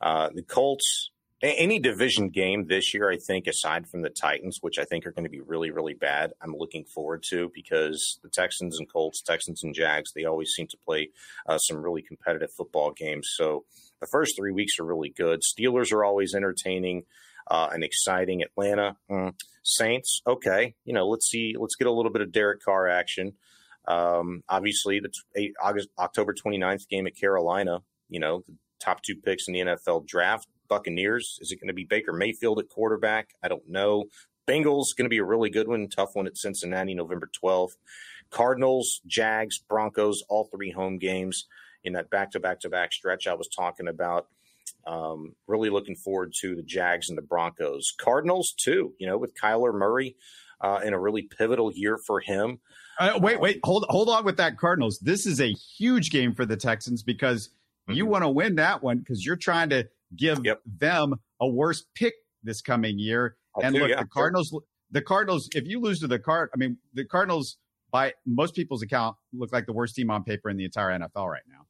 Uh, the Colts, any division game this year, I think, aside from the Titans, which I think are going to be really, really bad, I'm looking forward to because the Texans and Colts, Texans and Jags, they always seem to play uh, some really competitive football games. So the first three weeks are really good. Steelers are always entertaining uh, and exciting. Atlanta, mm. Saints, okay. You know, let's see, let's get a little bit of Derek Carr action. Um, obviously, the t- August, October 29th game at Carolina, you know, top two picks in the NFL draft. Buccaneers, is it going to be Baker Mayfield at quarterback? I don't know. Bengals going to be a really good one, tough one at Cincinnati, November 12th. Cardinals, Jags, Broncos, all three home games in that back to back to back stretch I was talking about. Um, really looking forward to the Jags and the Broncos. Cardinals, too, you know, with Kyler Murray uh, in a really pivotal year for him. Uh, wait, wait, hold, hold on with that Cardinals. This is a huge game for the Texans because mm-hmm. you want to win that one because you're trying to give yep. them a worse pick this coming year. I and do, look, yeah. the Cardinals, the Cardinals, if you lose to the card, I mean, the Cardinals, by most people's account, look like the worst team on paper in the entire NFL right now.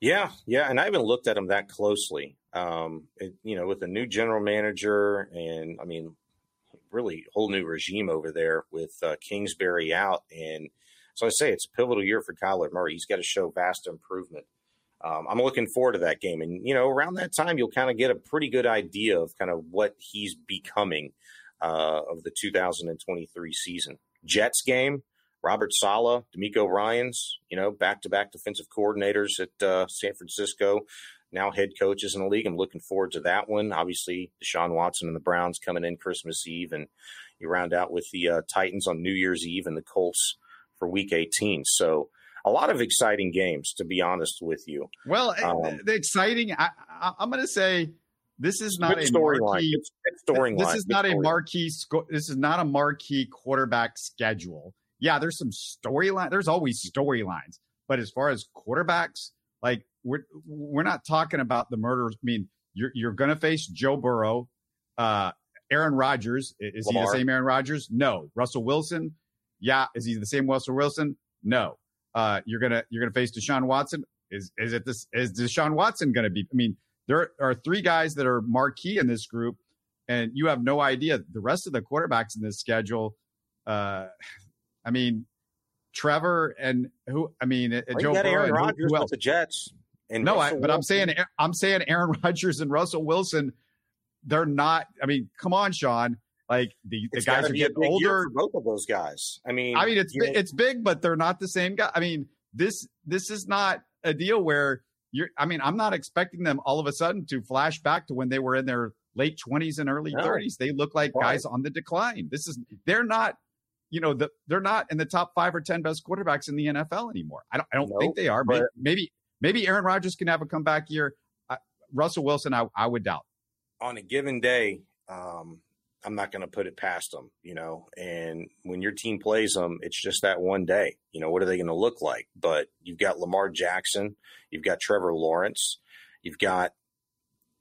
Yeah, yeah, and I haven't looked at them that closely. Um, it, you know, with a new general manager, and I mean, really whole new regime over there with uh, Kingsbury out, and so I say it's a pivotal year for Kyler Murray. He's got to show vast improvement. Um, I'm looking forward to that game, and you know, around that time, you'll kind of get a pretty good idea of kind of what he's becoming uh, of the 2023 season. Jets game. Robert Saleh, DeMeco Ryans, you know, back to back defensive coordinators at uh, San Francisco, now head coaches in the league. I'm looking forward to that one. Obviously, Deshaun Watson and the Browns coming in Christmas Eve, and you round out with the uh, Titans on New Year's Eve and the Colts for Week 18. So, a lot of exciting games, to be honest with you. Well, eh, um, the exciting, I, am going to say this is not a marquee story This is not a marquee. This is not a marquee quarterback schedule yeah, there's some storyline. There's always storylines, but as far as quarterbacks, like we're we're not talking about the murders. I mean, you're you're going to face Joe Burrow, uh, Aaron Rodgers. Is Lamar. he the same Aaron Rodgers? No. Russell Wilson. Yeah. Is he the same Russell Wilson? No. Uh, you're gonna you're gonna face Deshaun Watson. Is is it this? Is Deshaun Watson going to be? I mean, there are three guys that are marquee in this group, and you have no idea the rest of the quarterbacks in this schedule. Uh, I mean, Trevor and who? I mean, uh, well, Joe Burrow. Aaron Rodgers else? the Jets. And no, I, but I'm saying I'm saying Aaron Rodgers and Russell Wilson. They're not. I mean, come on, Shaun. Like the, the guys are getting older. both of those guys. I mean, I mean it's big, it's big, but they're not the same guy. I mean, this this is not a deal where you're. I mean, I'm not expecting them all of a sudden to flash back to when they were in their late 20s and early no. 30s. They look like right. guys on the decline. This is they're not you know, the, they're not in the top five or 10 best quarterbacks in the NFL anymore. I don't, I don't nope, think they are. But maybe, maybe Aaron Rodgers can have a comeback year. Uh, Russell Wilson, I, I would doubt. On a given day, um, I'm not going to put it past them, you know. And when your team plays them, it's just that one day. You know, what are they going to look like? But you've got Lamar Jackson, you've got Trevor Lawrence, you've got.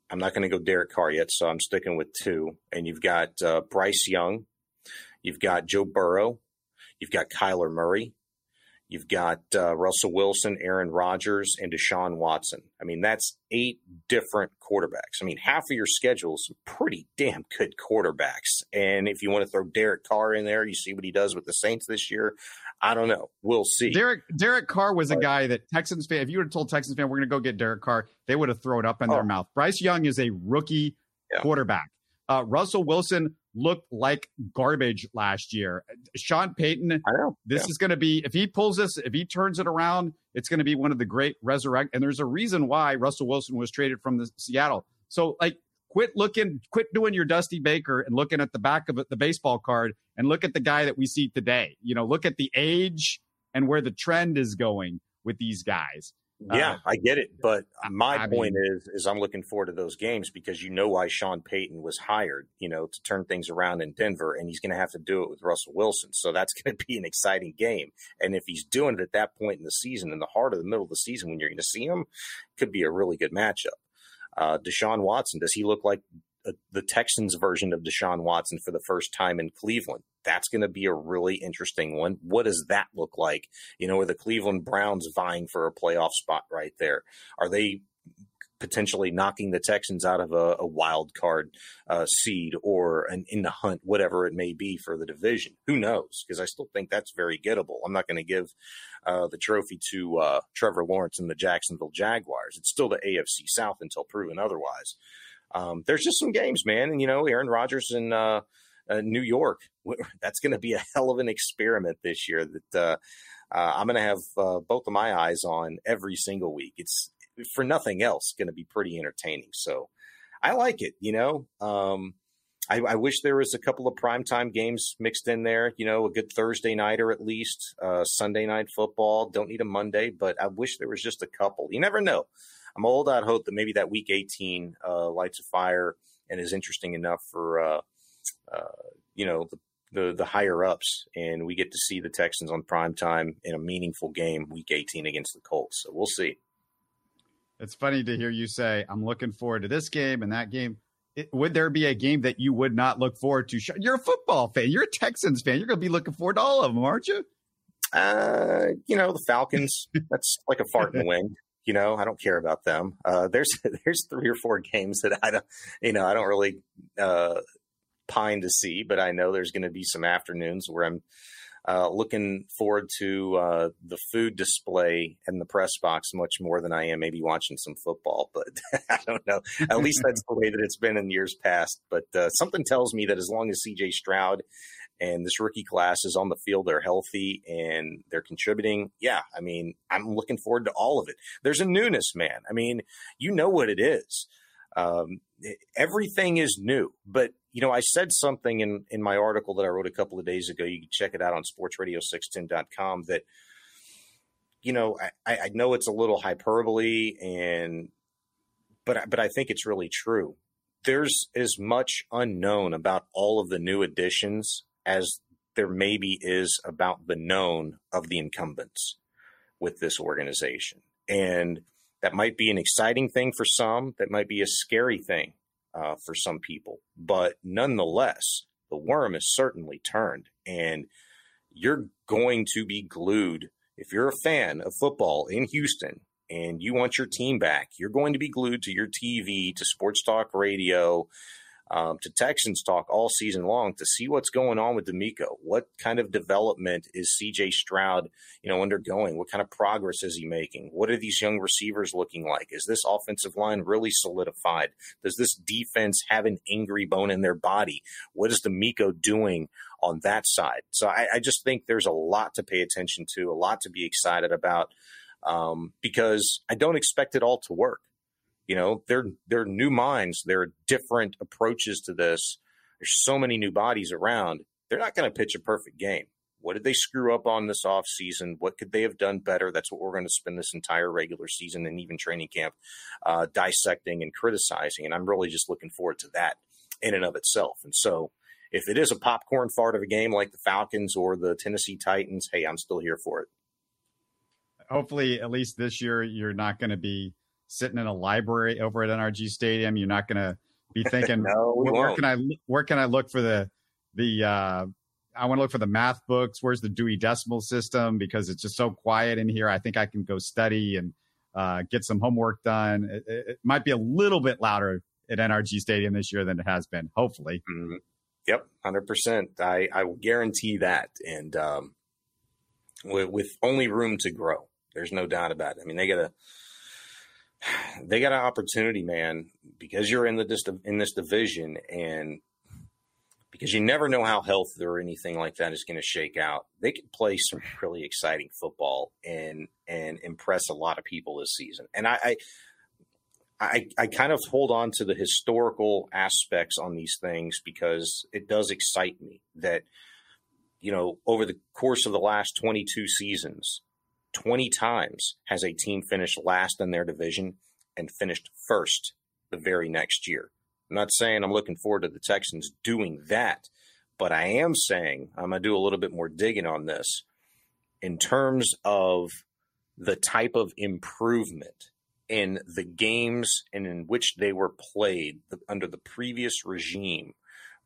I'm not going to go Derek Carr yet, so I'm sticking with two. And you've got uh, Bryce Young, You've got Joe Burrow. You've got Kyler Murray. You've got uh, Russell Wilson, Aaron Rodgers, and Deshaun Watson. I mean, that's eight different quarterbacks. I mean, half of your schedule is pretty damn good quarterbacks. And if you want to throw Derek Carr in there, you see what he does with the Saints this year. I don't know. We'll see. Derek Derek Carr was a guy that Texans fan. If you would have told Texans fan we're going to go get Derek Carr, they would have thrown up in oh. their mouth. Bryce Young is a rookie yeah. quarterback. Uh, Russell Wilson looked like garbage last year. Sean Payton, I know. This yeah. is going to be if he pulls this, if he turns it around, it's going to be one of the great resurrect. And there's a reason why Russell Wilson was traded from the Seattle. So like, quit looking, quit doing your Dusty Baker and looking at the back of it, the baseball card, and look at the guy that we see today. You know, look at the age and where the trend is going with these guys. Yeah, uh, I get it, but my I point mean, is is I'm looking forward to those games because you know why Sean Payton was hired, you know, to turn things around in Denver, and he's going to have to do it with Russell Wilson. So that's going to be an exciting game. And if he's doing it at that point in the season, in the heart of the middle of the season, when you're going to see him, could be a really good matchup. Uh, Deshaun Watson, does he look like uh, the Texans version of Deshaun Watson for the first time in Cleveland? That's going to be a really interesting one. What does that look like? You know, are the Cleveland Browns vying for a playoff spot right there? Are they potentially knocking the Texans out of a, a wild card uh, seed or an in the hunt, whatever it may be for the division. Who knows? Because I still think that's very gettable. I'm not going to give uh, the trophy to uh, Trevor Lawrence and the Jacksonville Jaguars. It's still the AFC South until proven otherwise. Um, there's just some games, man, and you know Aaron Rodgers in uh, uh, New York. That's going to be a hell of an experiment this year. That uh, I'm going to have both of my eyes on every single week. It's for nothing else, going to be pretty entertaining. So I like it. You know, um, I, I, wish there was a couple of primetime games mixed in there. You know, a good Thursday night or at least, uh, Sunday night football. Don't need a Monday, but I wish there was just a couple. You never know. I'm old out hope that maybe that Week 18 uh, lights a fire and is interesting enough for uh, uh you know the, the, the higher ups, and we get to see the Texans on prime time in a meaningful game, Week 18 against the Colts. So we'll see. It's funny to hear you say, I'm looking forward to this game and that game. It, would there be a game that you would not look forward to? You're a football fan. You're a Texans fan. You're going to be looking forward to all of them, aren't you? Uh, you know, the Falcons, that's like a fart in the wind. You know, I don't care about them. Uh, there's, there's three or four games that I don't, you know, I don't really, uh, pine to see, but I know there's going to be some afternoons where I'm, uh, looking forward to uh, the food display and the press box much more than I am maybe watching some football. But I don't know. At least that's the way that it's been in years past. But uh, something tells me that as long as CJ Stroud and this rookie class is on the field, they're healthy and they're contributing. Yeah, I mean, I'm looking forward to all of it. There's a newness, man. I mean, you know what it is. Um, everything is new, but you know, I said something in, in my article that I wrote a couple of days ago. You can check it out on sportsradio610.com that, you know, I, I know it's a little hyperbole and, but, but I think it's really true. There's as much unknown about all of the new additions as there maybe is about the known of the incumbents with this organization. And that might be an exciting thing for some, that might be a scary thing uh, for some people. But nonetheless, the worm is certainly turned, and you're going to be glued. If you're a fan of football in Houston and you want your team back, you're going to be glued to your TV, to sports talk radio, um, to Texans talk all season long to see what's going on with DeMeco. What kind of development is CJ Stroud, you know, undergoing? What kind of progress is he making? What are these young receivers looking like? Is this offensive line really solidified? Does this defense have an angry bone in their body? What is DeMeco doing on that side? So I, I just think there's a lot to pay attention to, a lot to be excited about. Um, because I don't expect it all to work. You know, they're they're new minds. There are different approaches to this. There's so many new bodies around. They're not going to pitch a perfect game. What did they screw up on this off season? What could they have done better? That's what we're going to spend this entire regular season and even training camp uh, dissecting and criticizing. And I'm really just looking forward to that in and of itself. And so, if it is a popcorn fart of a game like the Falcons or the Tennessee Titans, hey, I'm still here for it. Hopefully, at least this year, you're not going to be sitting in a library over at NRG Stadium. You're not going to be thinking, no, where, where, can I where can I look for the the uh, I want to look for the math books. Where's the Dewey Decimal System? Because it's just so quiet in here. I think I can go study and uh, get some homework done. It, it, might be a little bit louder at NRG Stadium this year than it has been. Hopefully. Mm-hmm. Yep, hundred percent. I I will guarantee that. And um, with, with only room to grow, there's no doubt about it. I mean, they got a they got an opportunity, man, because you're in the in this division, and because you never know how health or anything like that is going to shake out. They could play some really exciting football and and impress a lot of people this season. And I, I I, I kind of hold on to the historical aspects on these things because it does excite me that, you know, over the course of the last 22 seasons, 20 times has a team finished last in their division and finished first the very next year. I'm not saying I'm looking forward to the Texans doing that, but I am saying I'm going to do a little bit more digging on this in terms of the type of improvement in the games and in which they were played under the previous regime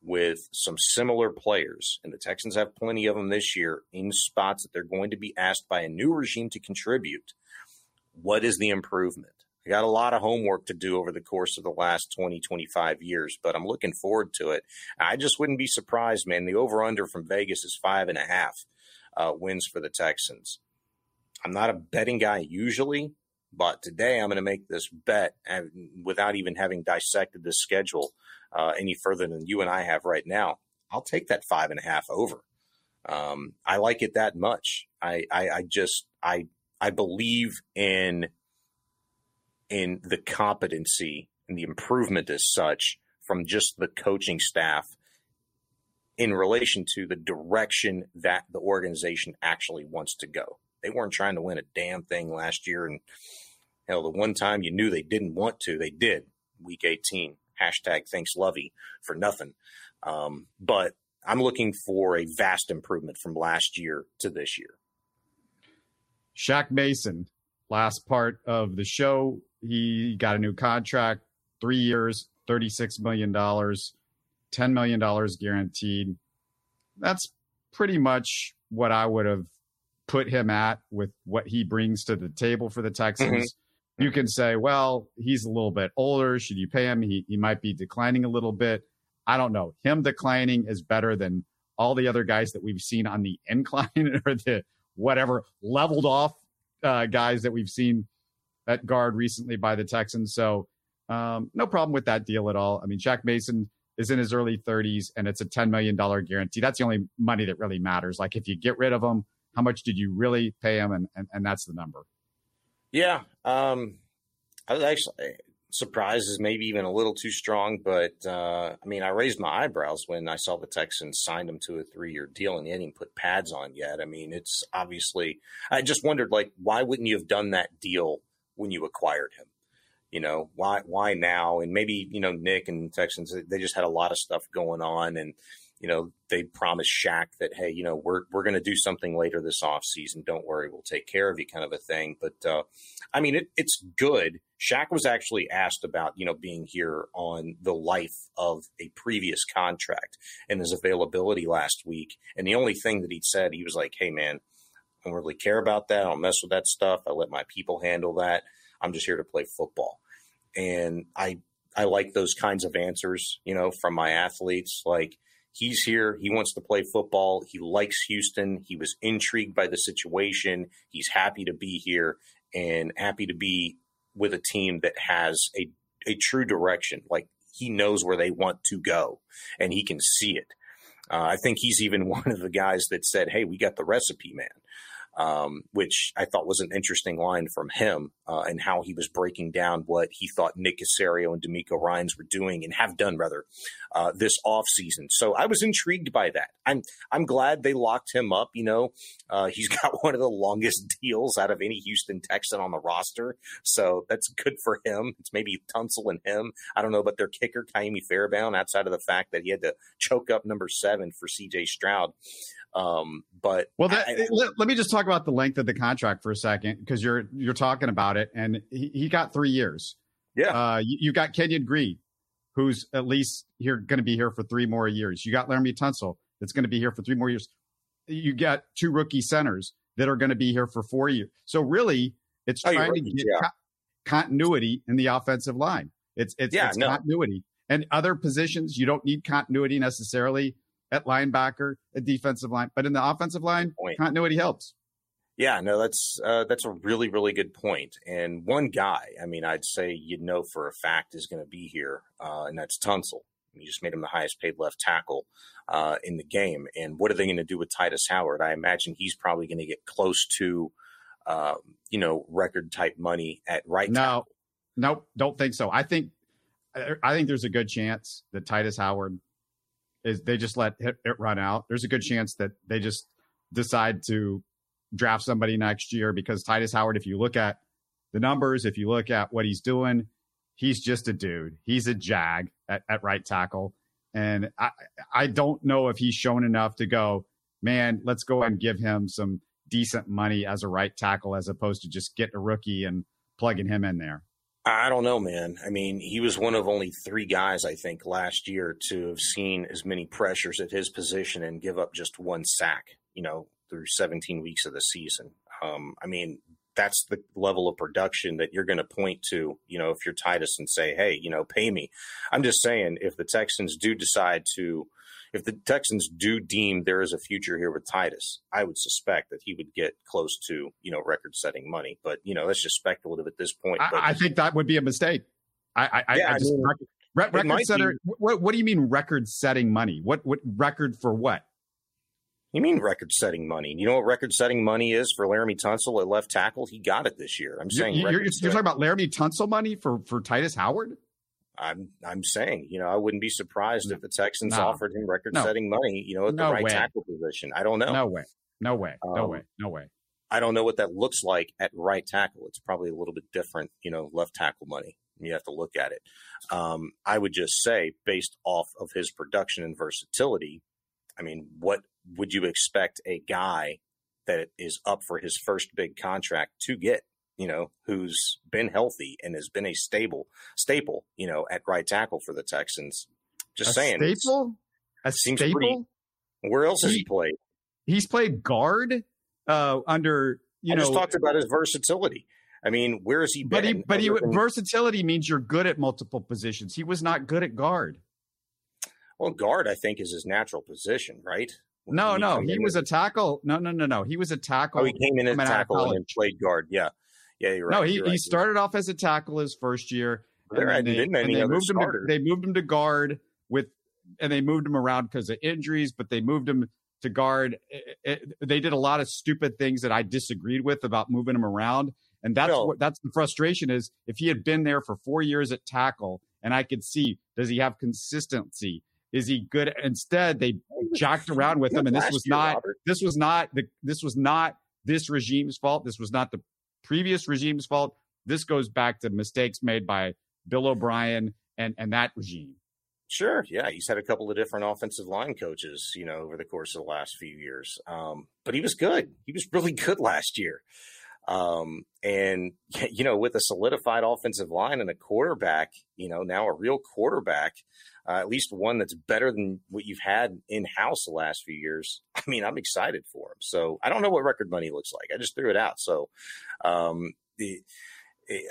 with some similar players, and the Texans have plenty of them this year in spots that they're going to be asked by a new regime to contribute. What is the improvement? I got a lot of homework to do over the course of the last 20, 25 years, but I'm looking forward to it. I just wouldn't be surprised, man. The over under from Vegas is five and a half uh, wins for the Texans. I'm not a betting guy usually, but today I'm going to make this bet without even having dissected the schedule uh, any further than you and I have right now. I'll take that five and a half over. Um, I like it that much. I, I, I just I I believe in in the competency and the improvement as such from just the coaching staff in relation to the direction that the organization actually wants to go. They weren't trying to win a damn thing last year. And hell, the one time you knew they didn't want to, they did. Week 18. Hashtag thanks Lovie for nothing. Um, but I'm looking for a vast improvement from last year to this year. Shaq Mason, last part of the show. He got a new contract, three years, $36 million, $10 million guaranteed. That's pretty much what I would have put him at with what he brings to the table for the Texans. Mm-hmm. You can say, well, he's a little bit older. Should you pay him? He, he might be declining a little bit. I don't know. Him declining is better than all the other guys that we've seen on the incline or the whatever leveled off uh, guys that we've seen at guard recently by the Texans. So um, no problem with that deal at all. I mean, Shaq Mason is in his early 30s and it's a $10 million guarantee. That's the only money that really matters. Like if you get rid of him, how much did you really pay him? And, and, and that's the number. Yeah. Um, I was actually surprised is maybe even a little too strong, but uh, I mean, I raised my eyebrows when I saw the Texans signed him to a three-year deal and he hadn't even put pads on yet. I mean, it's obviously. I just wondered, like, why wouldn't you have done that deal when you acquired him? You know, why why now? And maybe you know Nick and Texans they just had a lot of stuff going on, and you know, they promised Shaq that, hey, you know, we're we're going to do something later this offseason. Don't worry, we'll take care of you, kind of a thing. But uh, I mean, it, it's good. Shaq was actually asked about, you know, being here on the life of a previous contract and his availability last week. And the only thing that he said, he was like, hey, man, I don't really care about that. I don't mess with that stuff. I let my people handle that. I'm just here to play football. And I I like those kinds of answers, you know, from my athletes. Like, he's here. He wants to play football. He likes Houston. He was intrigued by the situation. He's happy to be here and happy to be with a team that has a, a true direction. Like he knows where they want to go and he can see it. Uh, I think he's even one of the guys that said, Hey, we got the recipe, man um, which I thought was an interesting line from him uh, and how he was breaking down what he thought Nick Caserio and DeMeco Ryans were doing and have done rather uh, this offseason. So I was intrigued by that. I'm I'm glad they locked him up. You know, uh, he's got one of the longest deals out of any Houston Texan on the roster, so that's good for him. It's maybe Tunsil and him. I don't know about their kicker Ka'imi Fairbairn outside of the fact that he had to choke up number seven for C.J. Stroud. Um, but well, that, I, let, let, me just talk about the length of the contract for a second because you're you're talking about it, and he, he got three years. Yeah, uh, you, you, got Kenyon Green, who's at least here going to be here for three more years. You got Laremy Tunsil that's going to be here for three more years. You got two rookie centers that are going to be here for four years. So really, it's oh, trying to get yeah. co- continuity in the offensive line. It's it's, yeah, it's no. continuity. And other positions, you don't need continuity necessarily at linebacker, at defensive line, but in the offensive line, point. continuity helps. Yeah, no, that's uh, that's a really really good point. And one guy, I mean, I'd say you know for a fact is going to be here, uh, and that's Tunsil. You just made him the highest paid left tackle uh, in the game. And what are they going to do with Tytus Howard? I imagine he's probably going to get close to, uh, you know, record type money at right. Now. No, tackle. nope, don't think so. I think I think there's a good chance that Tytus Howard is they just let it, run out. There's a good chance that they just decide to draft somebody next year because Tytus Howard, if you look at the numbers, if you look at what he's doing, he's just a dude. He's a jag at, at right tackle. And I, I don't know if he's shown enough to go, man, let's go and give him some decent money as a right tackle as opposed to just getting a rookie and plugging him in there. I don't know, man. I mean, he was one of only three guys, I think, last year to have seen as many pressures at his position and give up just one sack, you know, through 17 weeks of the season. Um, I mean, that's the level of production that you're going to point to, you know, if you're Tytus and say, hey, you know, pay me. I'm just saying, if the Texans do decide to, if the Texans do deem there is a future here with Tytus, I would suspect that he would get close to, you know, record setting money. But, you know, that's just speculative at this point. I, I think that would be a mistake. I, I, yeah, I just, mean, record, setter, what, what do you mean record setting money? What, what record for what? You mean record setting money? You know what record setting money is for Laremy Tunsil at left tackle? He got it this year. I'm saying you're, you're, you're talking about Laremy Tunsil money for, for Tytus Howard? I'm I'm saying, you know, I wouldn't be surprised no. if the Texans no. offered him record setting no. money, you know, at the right way. tackle position. I don't know. No way. No way. No um, way. No way. I don't know what that looks like at right tackle. It's probably a little bit different, you know, left tackle money. You have to look at it. Um, I would just say, based off of his production and versatility, I mean, what would you expect a guy that is up for his first big contract to get? You know, who's been healthy and has been a stable staple, you know, at right tackle for the Texans. Just a saying, staple. A seems staple. Pretty, where else has he, he played? He's played guard uh, under. You I know, just talked about his versatility. I mean, where has he been? But he, but he, than, versatility means you're good at multiple positions. He was not good at guard. Well, guard, I think, is his natural position, right? No, no, he was a tackle. No, no, no, no. He was a tackle. Oh, he came in as tackle and played guard. Yeah, yeah, you're right. No, he, right. he started off as a tackle his first year. And and they, and they moved him. To, they moved him to guard with, and they moved him around because of injuries. But they moved him to guard. It, it, they did a lot of stupid things that I disagreed with about moving him around, and that's what that's the frustration is. If he had been there for four years at tackle, and I could see, does he have consistency? Is he good? Instead, they jacked around with him, and this was not this was not the this was not this regime's fault. This was not the previous regime's fault. This goes back to mistakes made by Bill O'Brien and and that regime. Sure, yeah, he's had a couple of different offensive line coaches, you know, over the course of the last few years. Um, but he was good. He was really good last year. Um, and you know, with a solidified offensive line and a quarterback, you know, now a real quarterback, uh, at least one that's better than what you've had in house the last few years. I mean, I'm excited for him. So I don't know what record money looks like. I just threw it out. So, um, the,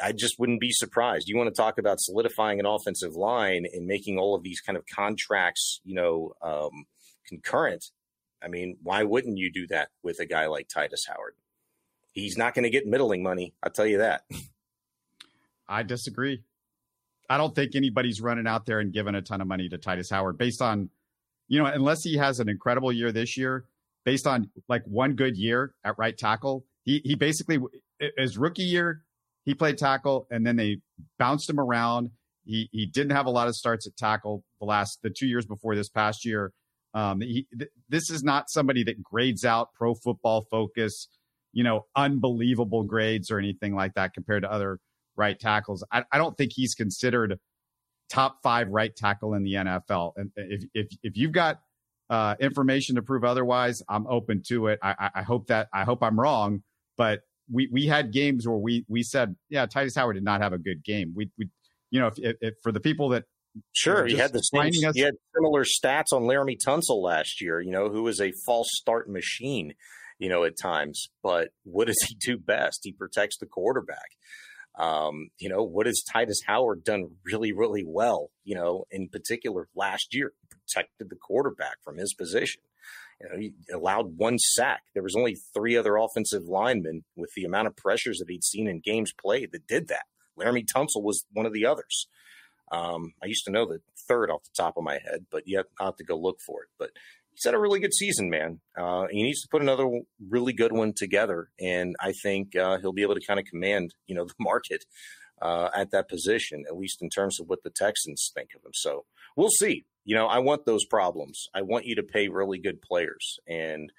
I just wouldn't be surprised. You want to talk about solidifying an offensive line and making all of these kind of contracts, you know, um, concurrent. I mean, why wouldn't you do that with a guy like Tytus Howard? He's not going to get middling money. I'll tell you that. I disagree. I don't think anybody's running out there and giving a ton of money to Tytus Howard based on, you know, unless he has an incredible year this year, based on like one good year at right tackle. He he basically his rookie year he played tackle and then they bounced him around. He he didn't have a lot of starts at tackle the last the two years before this past year. Um, he, th- this is not somebody that grades out pro football focus, you know, unbelievable grades or anything like that compared to other right tackles. I, I don't think he's considered top five right tackle in the NFL. And if if if you've got uh, information to prove otherwise, I'm open to it. I, I hope that I hope I'm wrong, but we we had games where we we said, yeah, Tytus Howard did not have a good game. We we you know if, if, if for the people that Sure, he had the same. Us, he had similar stats on Laremy Tunsil last year. You know, who was a false start machine. You know, at times, but what does he do best? He protects the quarterback. Um, you know, what has Tytus Howard done really, really well? You know, in particular last year, protected the quarterback from his position. You know, he allowed one sack. There was only three other offensive linemen with the amount of pressures that he'd seen in games played that did that. Laremy Tunsil was one of the others. Um, I used to know the third off the top of my head, but yet I'll have to go look for it. But he's had a really good season, man. Uh, he needs to put another really good one together, and I think uh, he'll be able to kind of command, you know, the market uh, at that position, at least in terms of what the Texans think of him. So we'll see. You know, I want those problems. I want you to pay really good players, and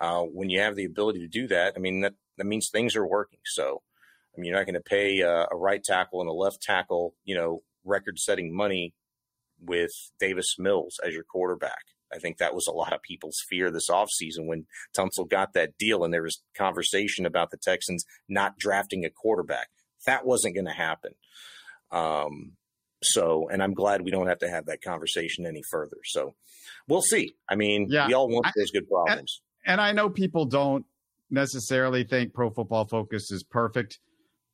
uh, when you have the ability to do that, I mean that that means things are working. So, I mean, you're not going to pay uh, a right tackle and a left tackle, you know, record-setting money with Davis Mills as your quarterback I think that was a lot of people's fear this offseason when Tunsil got that deal and there was conversation about the Texans not drafting a quarterback. That wasn't going to happen. Um, so, and I'm glad we don't have to have that conversation any further. So, we'll see. I mean, yeah, we all want those good problems. And, and I know people don't necessarily think Pro Football Focus is perfect,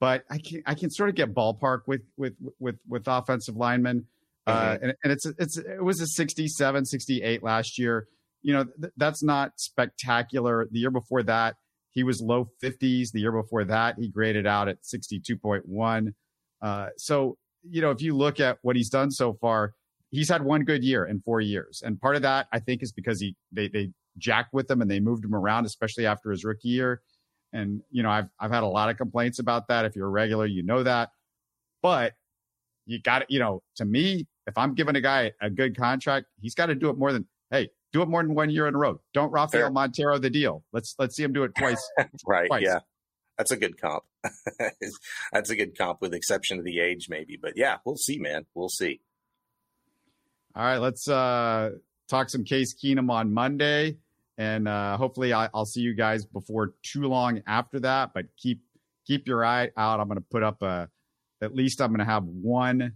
but I can I can sort of get ballpark with with with with offensive linemen. Uh, mm-hmm. And, and, it's it's it was a 67, 68 last year. You know th- that's not spectacular. The year before that, he was low 50s. The year before that, he graded out at 62.1. Uh, so you know if you look at what he's done so far, he's had one good year in four years, and part of that I think is because he they they jacked with him and they moved him around, especially after his rookie year. And, you know, I've, I've had a lot of complaints about that. If you're a regular, you know that. But you got it, you know, to me, if I'm giving a guy a good contract, he's got to do it more than, hey, do it more than one year in a row. Don't Rafael Fair. Montero the deal. Let's let's see him do it twice. right. Twice. Yeah. That's a good comp. That's a good comp with exception of the age, maybe. But yeah, we'll see, man. We'll see. All right, let's uh talk some Case Keenum on Monday and uh, hopefully I, will see you guys before too long after that. But keep keep your eye out. I'm going to put up a at least I'm going to have one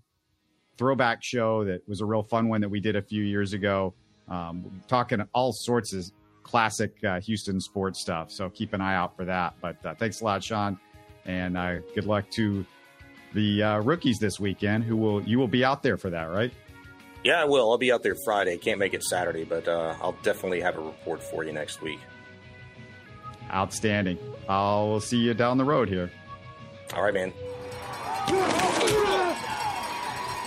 throwback show that was a real fun one that we did a few years ago. Um, talking all sorts of classic uh, Houston sports stuff. So keep an eye out for that. But uh, thanks a lot, Shaun, and uh, good luck to the uh, rookies this weekend. Who will you will be out there for that, right? Yeah, I will. I'll be out there Friday. Can't make it Saturday, but uh, I'll definitely have a report for you next week. Outstanding. I'll see you down the road here. All right, man.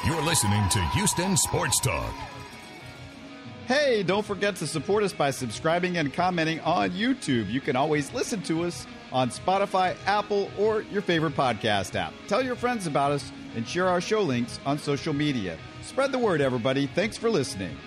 You're listening to Houston Sports Talk. Hey, don't forget to support us by subscribing and commenting on YouTube. You can always listen to us on Spotify, Apple, or your favorite podcast app. Tell your friends about us and share our show links on social media. Spread the word, everybody. Thanks for listening.